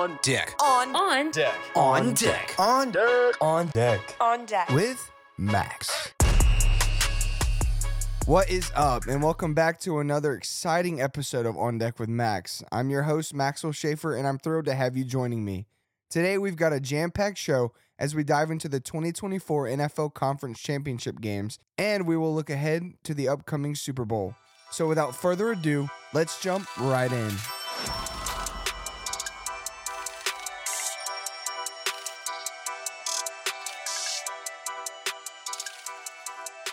On deck. On. On. Deck. On deck. On deck. On deck. On deck. With Max. What is up, and welcome back to another exciting episode of On Deck with Max. I'm your host, Maxwell Schaefer, and I'm thrilled to have you joining me. Today, we've got a jam packed show as we dive into the 2024 NFL Conference Championship games, and we will look ahead to the upcoming Super Bowl. So, without further ado, let's jump right in.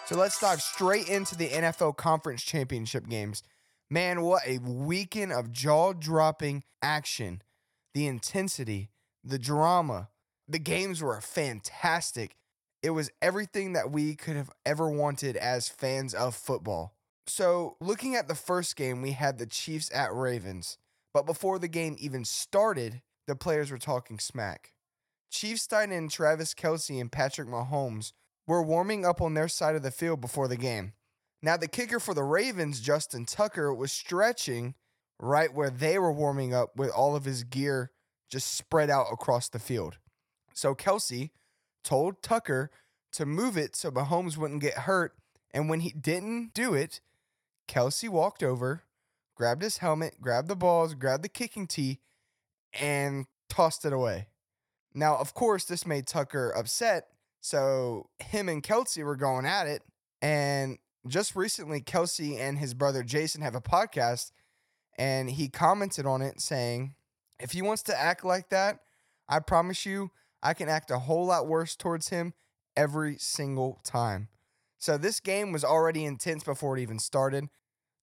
So let's dive straight into the NFL Conference Championship games. Man, what a weekend of jaw dropping action. The intensity, the drama. The games were fantastic. It was everything that we could have ever wanted as fans of football. So, looking at the first game, we had the Chiefs at Ravens. But before the game even started, the players were talking smack. Chiefs tight end Travis Kelce and Patrick Mahomes were warming up on their side of the field before the game. Now, the kicker for the Ravens, Justin Tucker, was stretching right where they were warming up with all of his gear just spread out across the field. So Kelce told Tucker to move it so Mahomes wouldn't get hurt. And when he didn't do it, Kelce walked over, grabbed his helmet, grabbed the balls, grabbed the kicking tee, and tossed it away. Now, of course, this made Tucker upset so him and Kelce were going at it. And just recently, Kelce and his brother Jason have a podcast, and he commented on it saying, if he wants to act like that, I promise you, I can act a whole lot worse towards him every single time. So this game was already intense before it even started.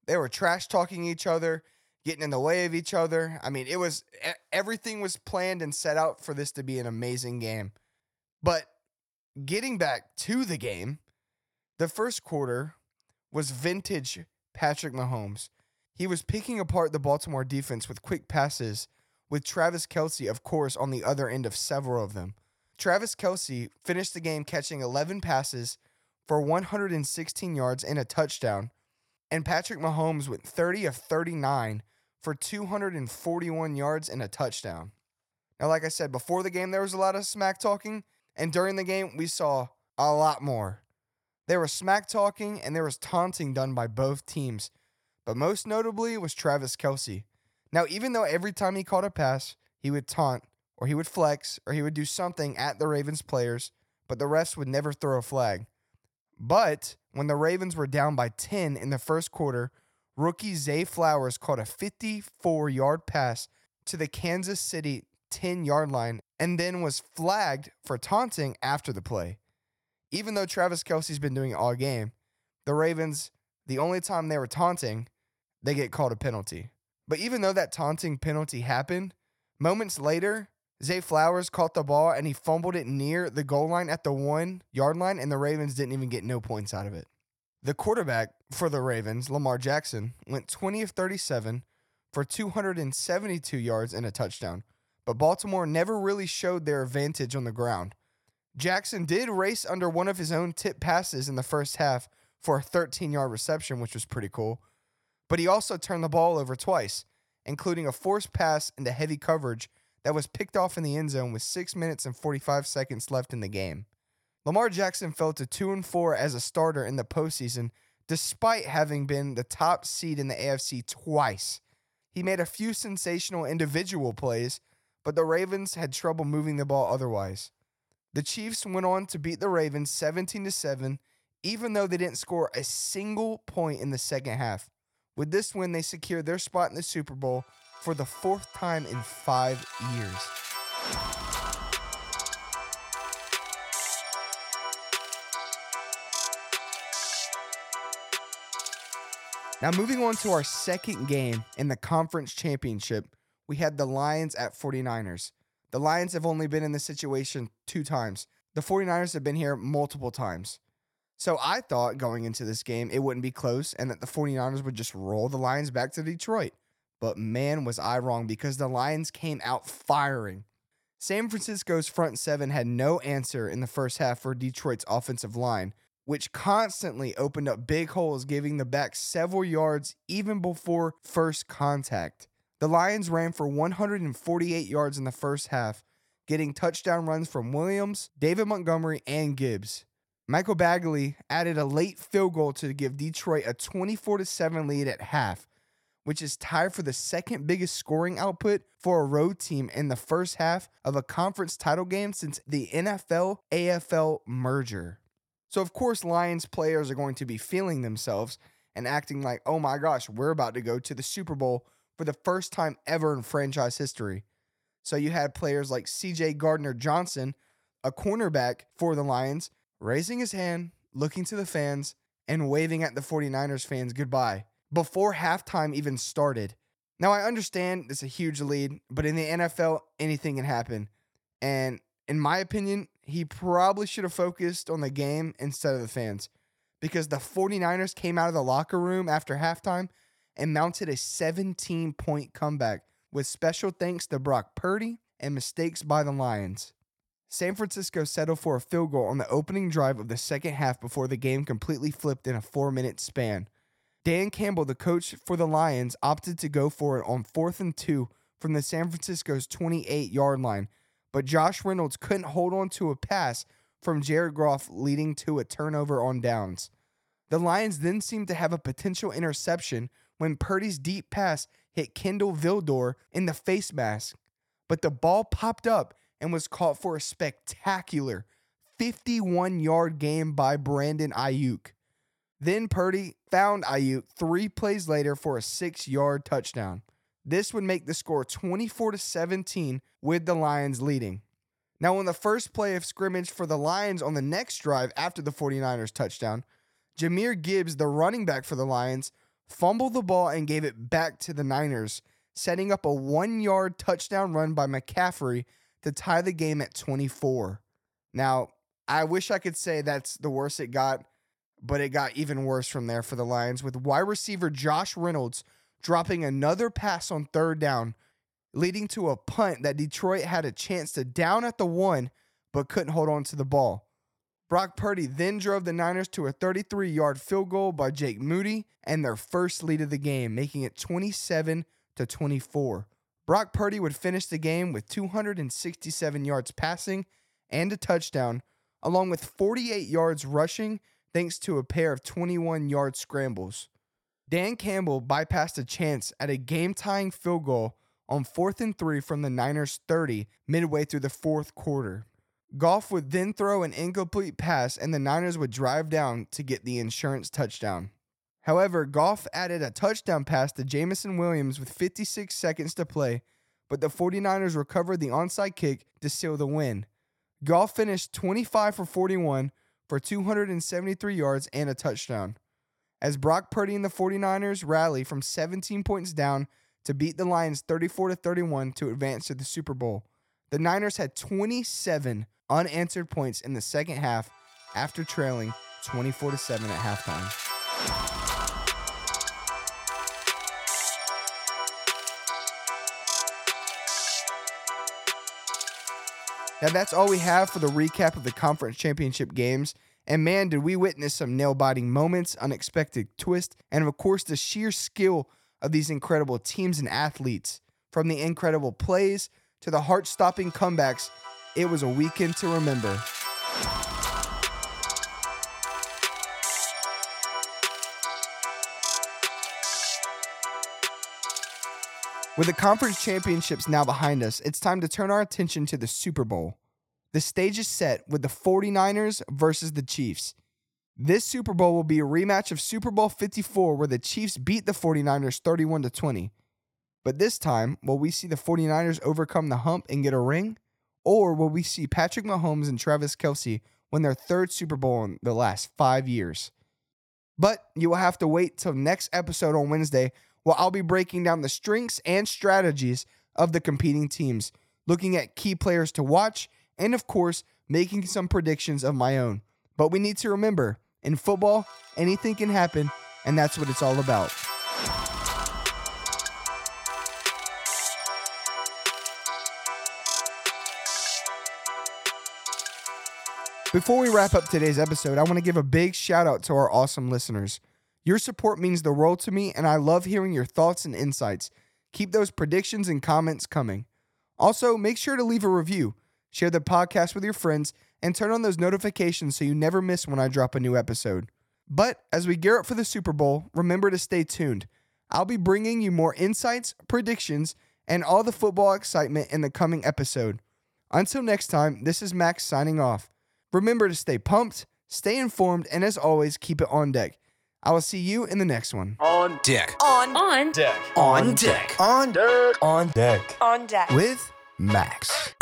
They were trash talking each other, getting in the way of each other. I mean, it was everything was planned and set out for this to be an amazing game. But getting back to the game, the first quarter was vintage Patrick Mahomes. He was picking apart the Baltimore defense with quick passes, with Travis Kelce, of course, on the other end of several of them. Travis Kelce finished the game catching 11 passes for 116 yards and a touchdown, and Patrick Mahomes went 30 of 39 for 241 yards and a touchdown. Now, like I said, before the game, there was a lot of smack talking. And during the game, we saw a lot more. There was smack talking and there was taunting done by both teams. But most notably was Travis Kelce. Now, even though every time he caught a pass, he would taunt or he would flex or he would do something at the Ravens players, but the refs would never throw a flag. But when the Ravens were down by 10 in the first quarter, rookie Zay Flowers caught a 54 yard pass to the Kansas City 10 yard line and then was flagged for taunting after the play. Even though Travis Kelce's been doing it all game, the Ravens, the only time they were taunting, they get called a penalty. But even though that taunting penalty happened, moments later, Zay Flowers caught the ball and he fumbled it near the goal line at the one yard line, and the Ravens didn't even get no points out of it. The quarterback for the Ravens, Lamar Jackson, went 20 of 37 for 272 yards and a touchdown but Baltimore never really showed their advantage on the ground. Jackson did race under one of his own tip passes in the first half for a 13 yard reception, which was pretty cool. But he also turned the ball over twice, including a forced pass into heavy coverage that was picked off in the end zone with 6 minutes and 45 seconds left in the game. Lamar Jackson fell to 2 and 4 as a starter in the postseason, despite having been the top seed in the AFC twice. He made a few sensational individual plays, but the Ravens had trouble moving the ball otherwise. The Chiefs went on to beat the Ravens 17 to 7, even though they didn't score a single point in the second half. With this win, they secured their spot in the Super Bowl for the fourth time in five years. Now, moving on to our second game in the conference championship, we had the Lions at 49ers. The Lions have only been in this situation two times. The 49ers have been here multiple times. So I thought going into this game, it wouldn't be close and that the 49ers would just roll the Lions back to Detroit. But man, was I wrong because the Lions came out firing. San Francisco's front seven had no answer in the first half for Detroit's offensive line, which constantly opened up big holes, giving the back several yards even before first contact. The Lions ran for 148 yards in the first half, getting touchdown runs from Williams, David Montgomery, and Gibbs. Michael Badgley added a late field goal to give Detroit a 24 7 lead at half, which is tied for the second biggest scoring output for a road team in the first half of a conference title game since the NFL AFL merger. So, of course, Lions players are going to be feeling themselves and acting like, oh my gosh, we're about to go to the Super Bowl for the first time ever in franchise history. So, you had players like CJ Gardner Johnson, a cornerback for the Lions, raising his hand, looking to the fans, and waving at the 49ers fans goodbye before halftime even started. Now, I understand it's a huge lead, but in the NFL, anything can happen. And in my opinion, he probably should have focused on the game instead of the fans because the 49ers came out of the locker room after halftime and mounted a 17 point comeback with special thanks to Brock Purdy and mistakes by the Lions. San Francisco settled for a field goal on the opening drive of the second half before the game completely flipped in a four minute span. Dan Campbell, the coach for the Lions, opted to go for it on fourth and two from the San Francisco's 28 yard line but Josh Reynolds couldn't hold on to a pass from Jared Goff, leading to a turnover on downs. The Lions then seemed to have a potential interception when Purdy's deep pass hit Kendall Vildor in the face mask, but the ball popped up and was caught for a spectacular 51 yard game by Brandon Aiyuk. Then Purdy found Aiyuk three plays later for a six yard touchdown. This would make the score 24 to 17 with the Lions leading. Now, on the first play of scrimmage for the Lions on the next drive after the 49ers touchdown, Jahmyr Gibbs, the running back for the Lions, fumbled the ball and gave it back to the Niners, setting up a one yard touchdown run by McCaffrey to tie the game at 24. Now, I wish I could say that's the worst it got, but it got even worse from there for the Lions with wide receiver Josh Reynolds dropping another pass on third down, leading to a punt that Detroit had a chance to down at the one, but couldn't hold on to the ball. Brock Purdy then drove the Niners to a 33 yard field goal by Jake Moody and their first lead of the game, making it 27 to 24. Brock Purdy would finish the game with 267 yards passing and a touchdown, along with 48 yards rushing, thanks to a pair of 21 yard scrambles. Dan Campbell bypassed a chance at a game tying field goal on fourth and three from the Niners 30 midway through the fourth quarter. Goff would then throw an incomplete pass, and the Niners would drive down to get the insurance touchdown. However, Goff added a touchdown pass to Jameson Williams with 56 seconds to play, but the 49ers recovered the onside kick to seal the win. Goff finished 25 for 41 for 273 yards and a touchdown as Brock Purdy and the 49ers rally from 17 points down to beat the Lions 34 to 31 to advance to the Super Bowl. The Niners had 27 unanswered points in the second half after trailing 24 to 7 at halftime. Now that's all we have for the recap of the conference championship games. And man, did we witness some nail biting moments, unexpected twists, and of course, the sheer skill of these incredible teams and athletes. From the incredible plays to the heart stopping comebacks, it was a weekend to remember. With the conference championships now behind us, it's time to turn our attention to the Super Bowl. The stage is set with the 49ers versus the Chiefs. This Super Bowl will be a rematch of Super Bowl 54 where the Chiefs beat the 49ers 31 to 20. But this time, will we see the 49ers overcome the hump and get a ring? Or will we see Patrick Mahomes and Travis Kelce win their third Super Bowl in the last five years? But you will have to wait till next episode on Wednesday where I'll be breaking down the strengths and strategies of the competing teams, looking at key players to watch and of course, making some predictions of my own. But we need to remember in football, anything can happen, and that's what it's all about. Before we wrap up today's episode, I want to give a big shout out to our awesome listeners. Your support means the world to me, and I love hearing your thoughts and insights. Keep those predictions and comments coming. Also, make sure to leave a review, share the podcast with your friends, and turn on those notifications so you never miss when I drop a new episode. But as we gear up for the Super Bowl, remember to stay tuned. I'll be bringing you more insights, predictions, and all the football excitement in the coming episode. Until next time, this is Max signing off. Remember to stay pumped, stay informed, and as always, keep it on deck. I will see you in the next one. On deck. On. On. Deck. On deck. On deck. On deck. On deck. With Max.